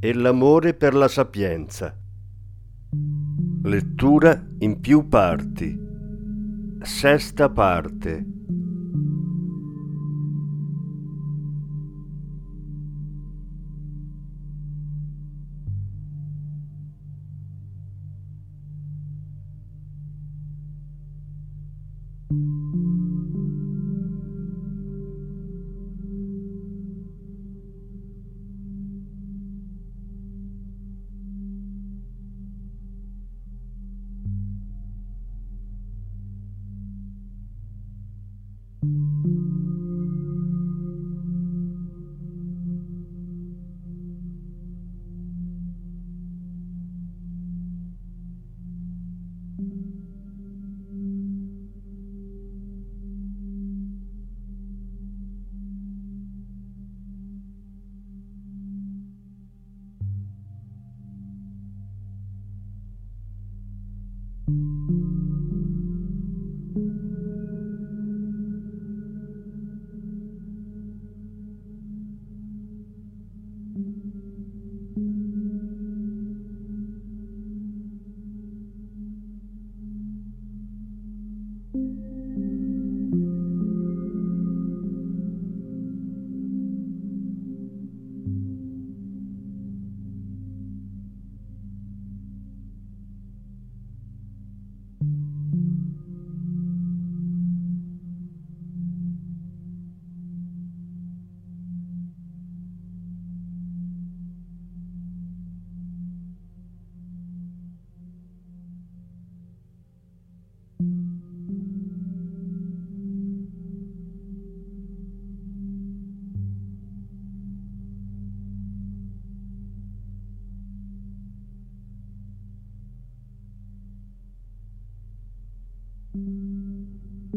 e l'amore per la sapienza. Lettura in più parti. Sesta parte.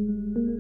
Thank you.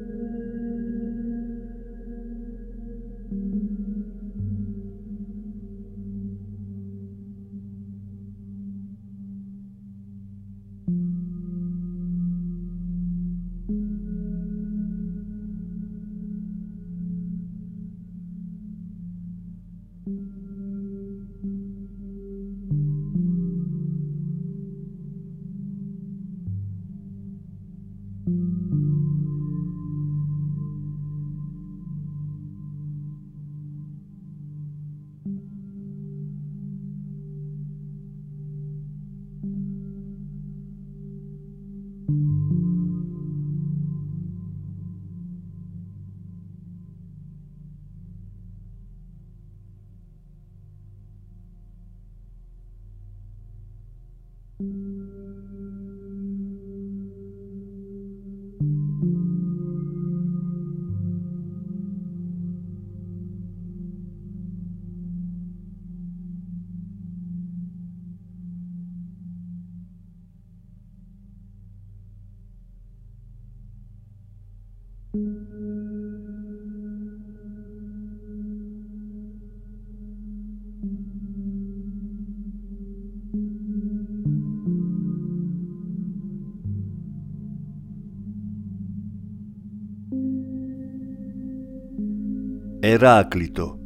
Eraclito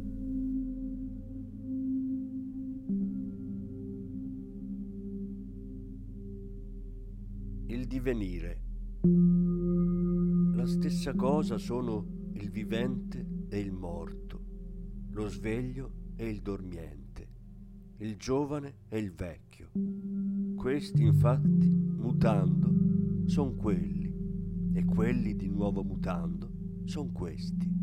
Il divenire La stessa cosa sono il vivente e il morto, lo sveglio e il dormiente, il giovane e il vecchio. Questi infatti, mutando, sono quelli, e quelli di nuovo mutando, sono questi.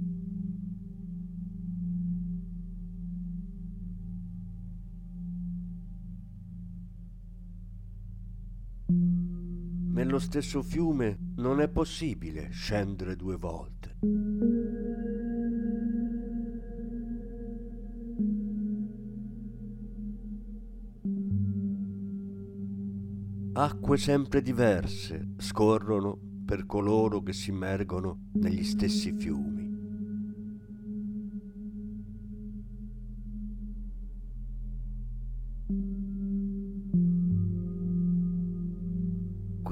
Nello stesso fiume non è possibile scendere due volte. Acque sempre diverse scorrono per coloro che si immergono negli stessi fiumi.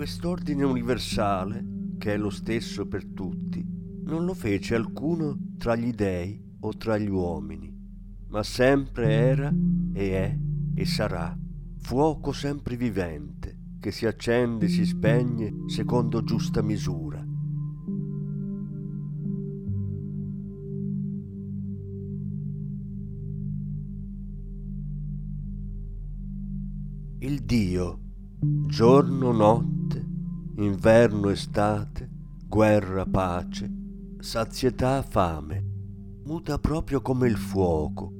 Quest'ordine universale, che è lo stesso per tutti, non lo fece alcuno tra gli dei o tra gli uomini, ma sempre era e è e sarà fuoco sempre vivente, che si accende e si spegne secondo giusta misura. Il Dio, giorno, notte, inverno, estate, guerra, pace, sazietà, fame, muta proprio come il fuoco,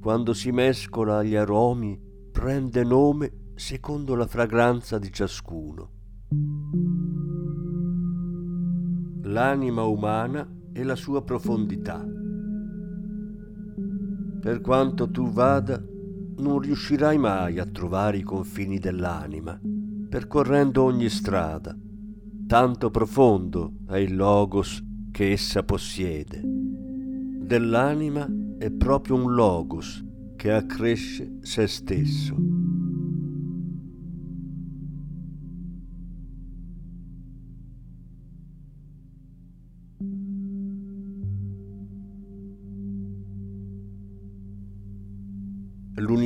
quando si mescola agli aromi prende nome secondo la fragranza di ciascuno. L'anima umana e la sua profondità. Per quanto tu vada, non riuscirai mai a trovare i confini dell'anima, percorrendo ogni strada. Tanto profondo è il logos che essa possiede. Dell'anima è proprio un logos che accresce se stesso.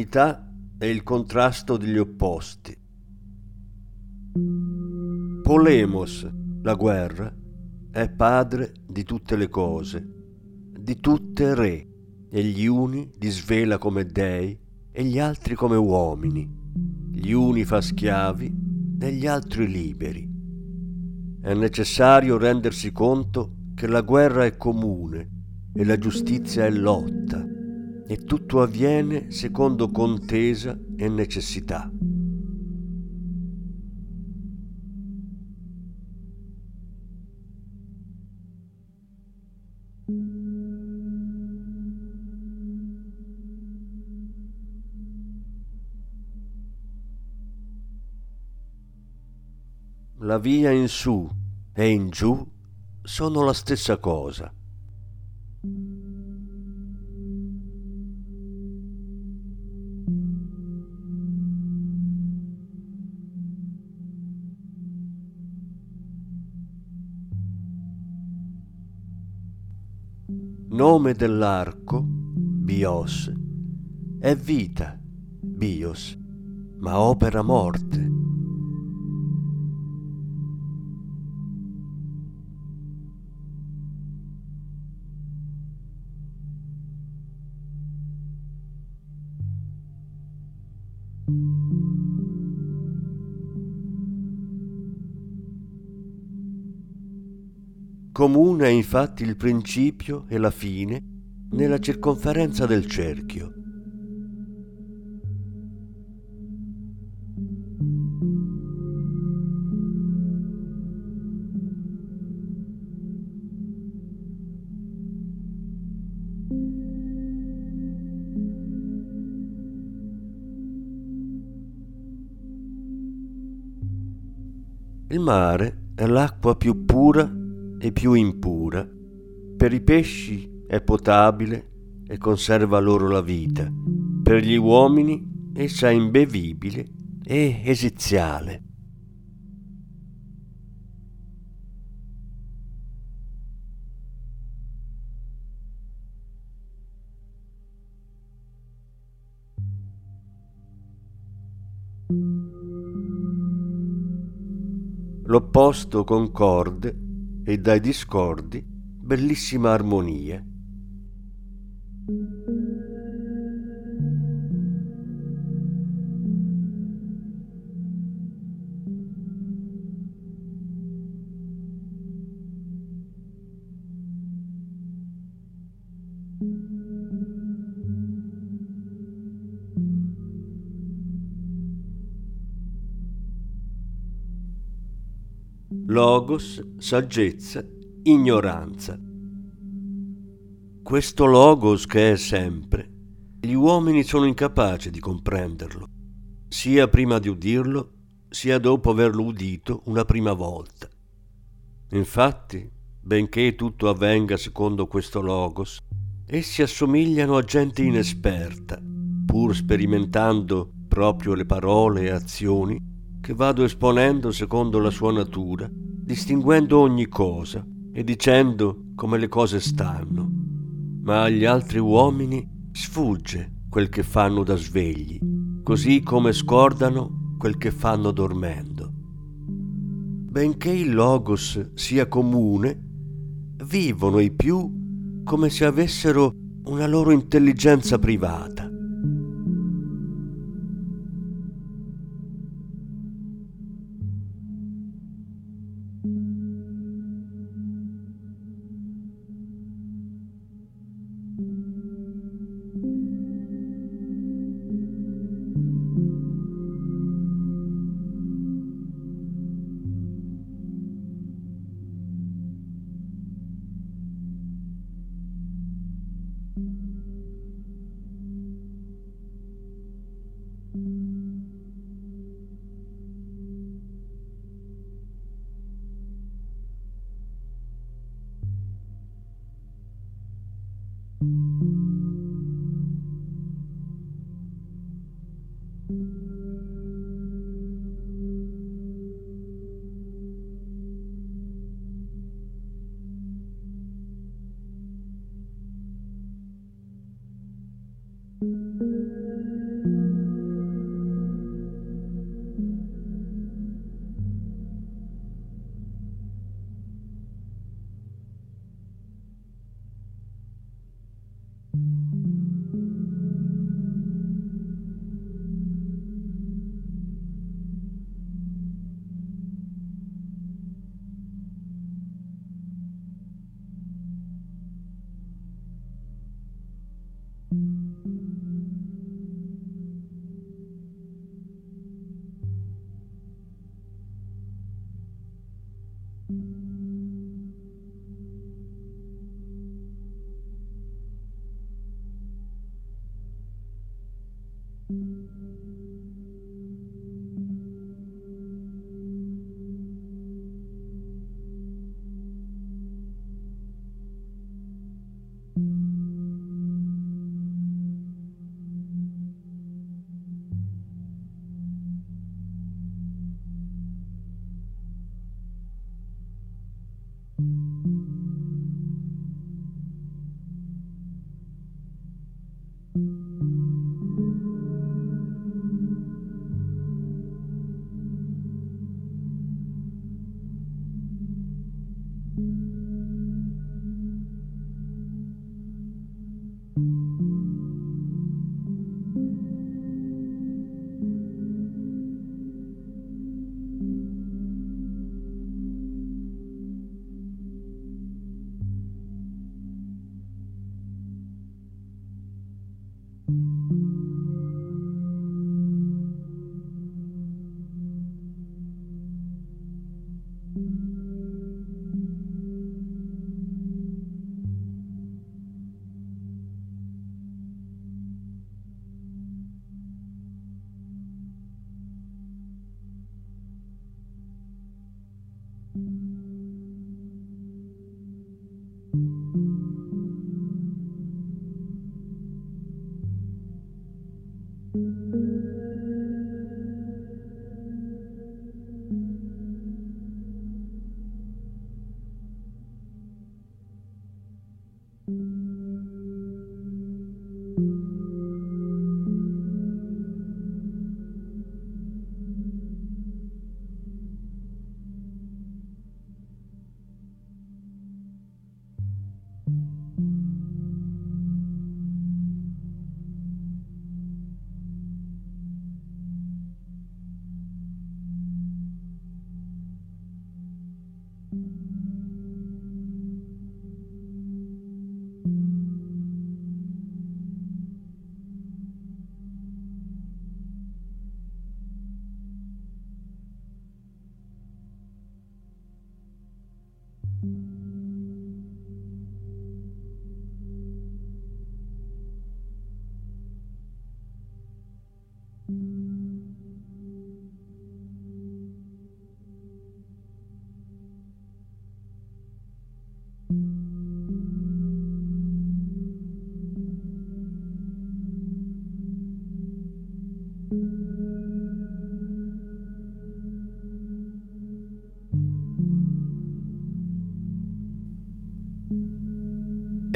L'unità è il contrasto degli opposti. Polemos, la guerra, è padre di tutte le cose, di tutte re e gli uni li svela come dei e gli altri come uomini, gli uni fa schiavi e gli altri liberi. È necessario rendersi conto che la guerra è comune e la giustizia è lotta e tutto avviene secondo contesa e necessità. la via in su e in giù sono la stessa cosa. Nome dell'arco, bios, è vita, bios, ma opera morte. Comune è infatti il principio e la fine nella circonferenza del cerchio. Il mare è l'acqua più pura e più impura. Per i pesci è potabile e conserva loro la vita. Per gli uomini essa è imbevibile e esiziale. L'opposto concorde e dai discordi bellissima armonia. Logos, saggezza, ignoranza. Questo logos che è sempre, gli uomini sono incapaci di comprenderlo, sia prima di udirlo, sia dopo averlo udito una prima volta. Infatti, benché tutto avvenga secondo questo logos, essi assomigliano a gente inesperta, pur sperimentando proprio le parole e azioni che vado esponendo secondo la sua natura, distinguendo ogni cosa e dicendo come le cose stanno. Ma agli altri uomini sfugge quel che fanno da svegli, così come scordano quel che fanno dormendo. Benché il logos sia comune, vivono i più come se avessero una loro intelligenza privata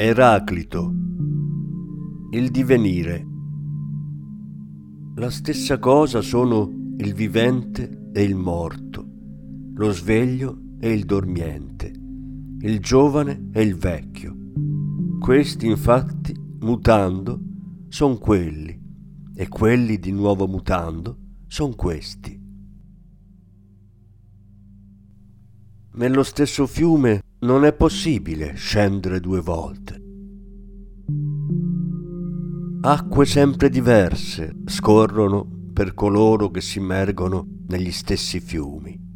Eraclito. Il divenire. La stessa cosa sono il vivente e il morto, lo sveglio e il dormiente, il giovane e il vecchio. Questi infatti, mutando, sono quelli, e quelli di nuovo mutando, sono questi. Nello stesso fiume non è possibile scendere due volte. Acque sempre diverse scorrono per coloro che si immergono negli stessi fiumi.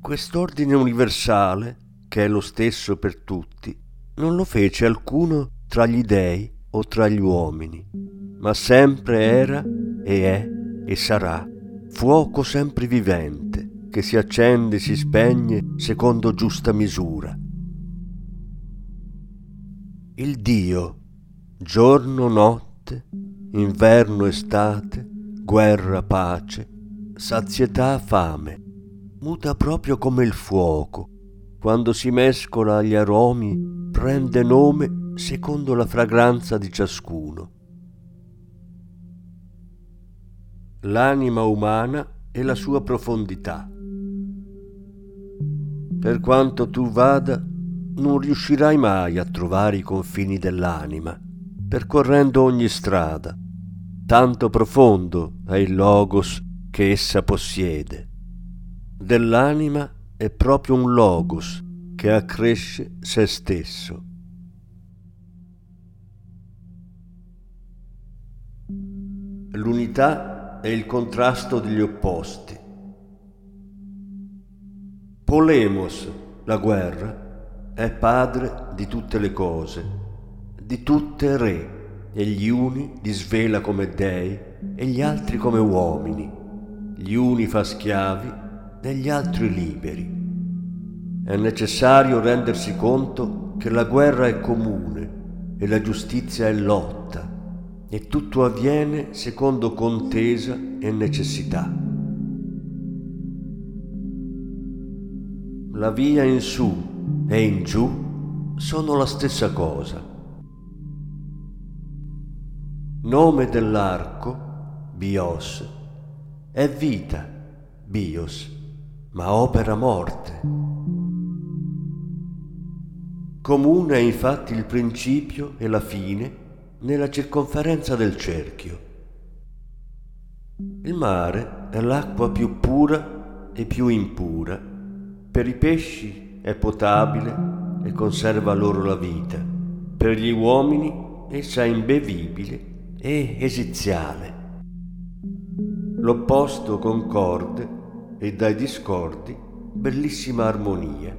Quest'ordine universale, che è lo stesso per tutti, non lo fece alcuno tra gli dei o tra gli uomini, ma sempre era e è e sarà fuoco sempre vivente che si accende e si spegne secondo giusta misura. Il Dio, giorno, notte, inverno, estate, guerra, pace, sazietà, fame, muta proprio come il fuoco. Quando si mescola agli aromi, prende nome secondo la fragranza di ciascuno. L'anima umana e la sua profondità. Per quanto tu vada, non riuscirai mai a trovare i confini dell'anima, percorrendo ogni strada. Tanto profondo è il logos che essa possiede. Dell'anima è proprio un logos che accresce se stesso. L'unità è il contrasto degli opposti Polemos, la guerra, è padre di tutte le cose, di tutte re, e gli uni disvela come dei e gli altri come uomini, gli uni fa schiavi e gli altri liberi. È necessario rendersi conto che la guerra è comune e la giustizia è lotta e tutto avviene secondo contesa e necessità. La via in su e in giù sono la stessa cosa. Nome dell'arco, bios, è vita, bios, ma opera morte. Comune è infatti il principio e la fine nella circonferenza del cerchio. Il mare è l'acqua più pura e più impura per i pesci è potabile e conserva loro la vita. Per gli uomini essa è imbevibile e esiziale. L'opposto concorde e dai discordi bellissima armonia.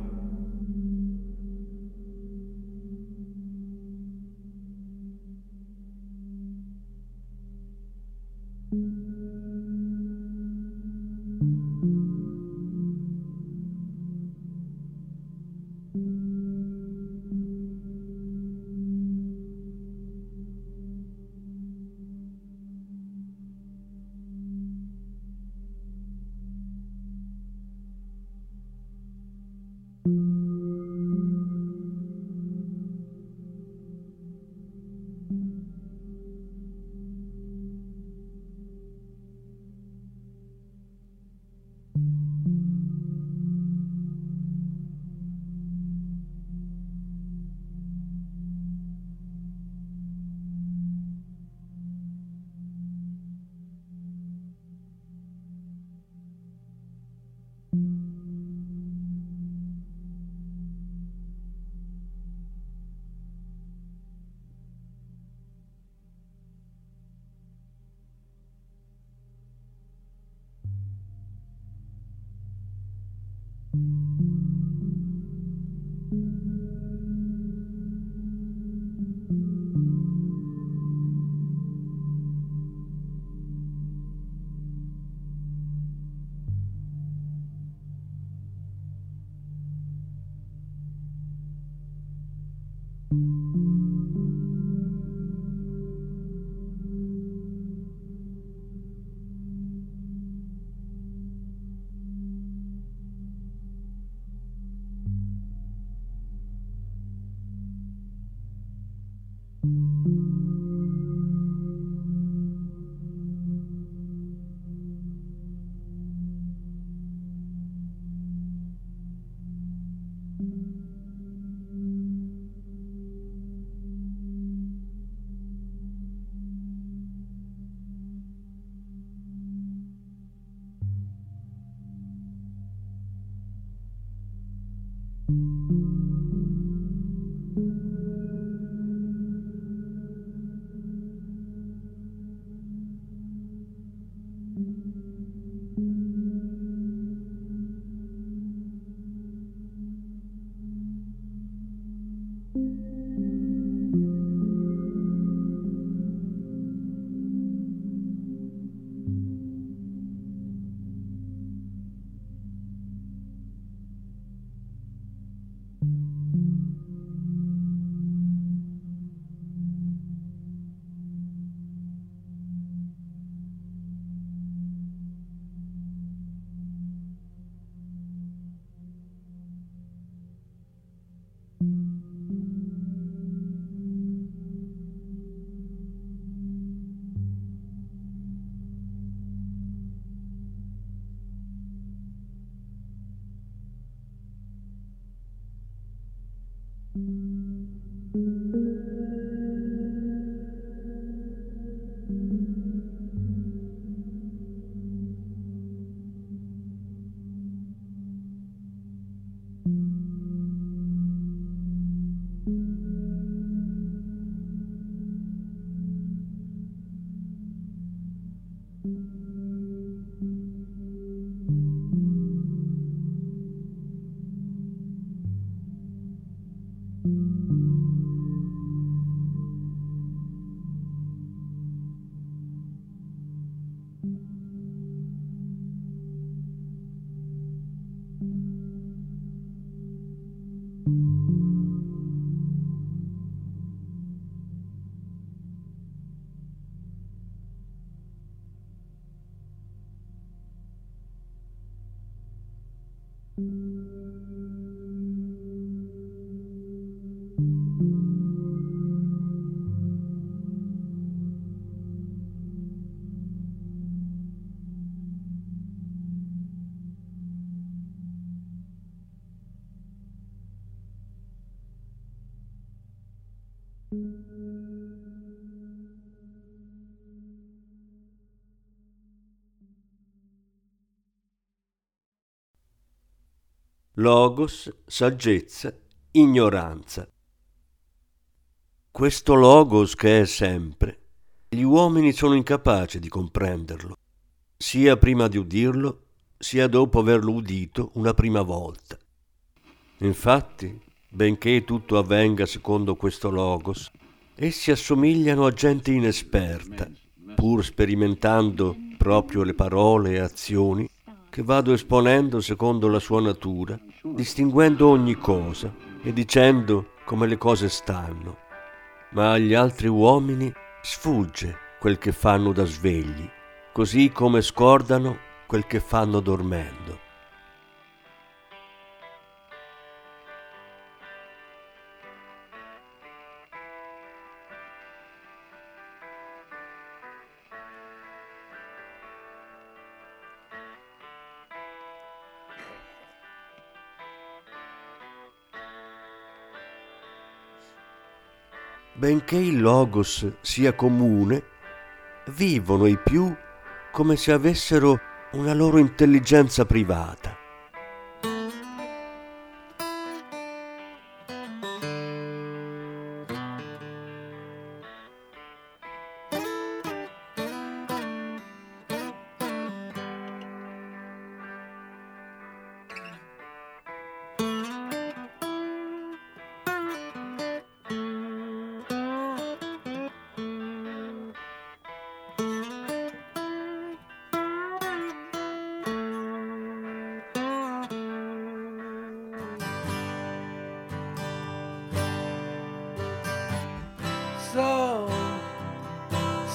Logos, saggezza, ignoranza. Questo logos che è sempre, gli uomini sono incapaci di comprenderlo, sia prima di udirlo, sia dopo averlo udito una prima volta. Infatti, benché tutto avvenga secondo questo logos, essi assomigliano a gente inesperta, pur sperimentando proprio le parole e azioni che vado esponendo secondo la sua natura, distinguendo ogni cosa e dicendo come le cose stanno. Ma agli altri uomini sfugge quel che fanno da svegli, così come scordano quel che fanno dormendo. Benché il logos sia comune, vivono i più come se avessero una loro intelligenza privata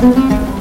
Thank you.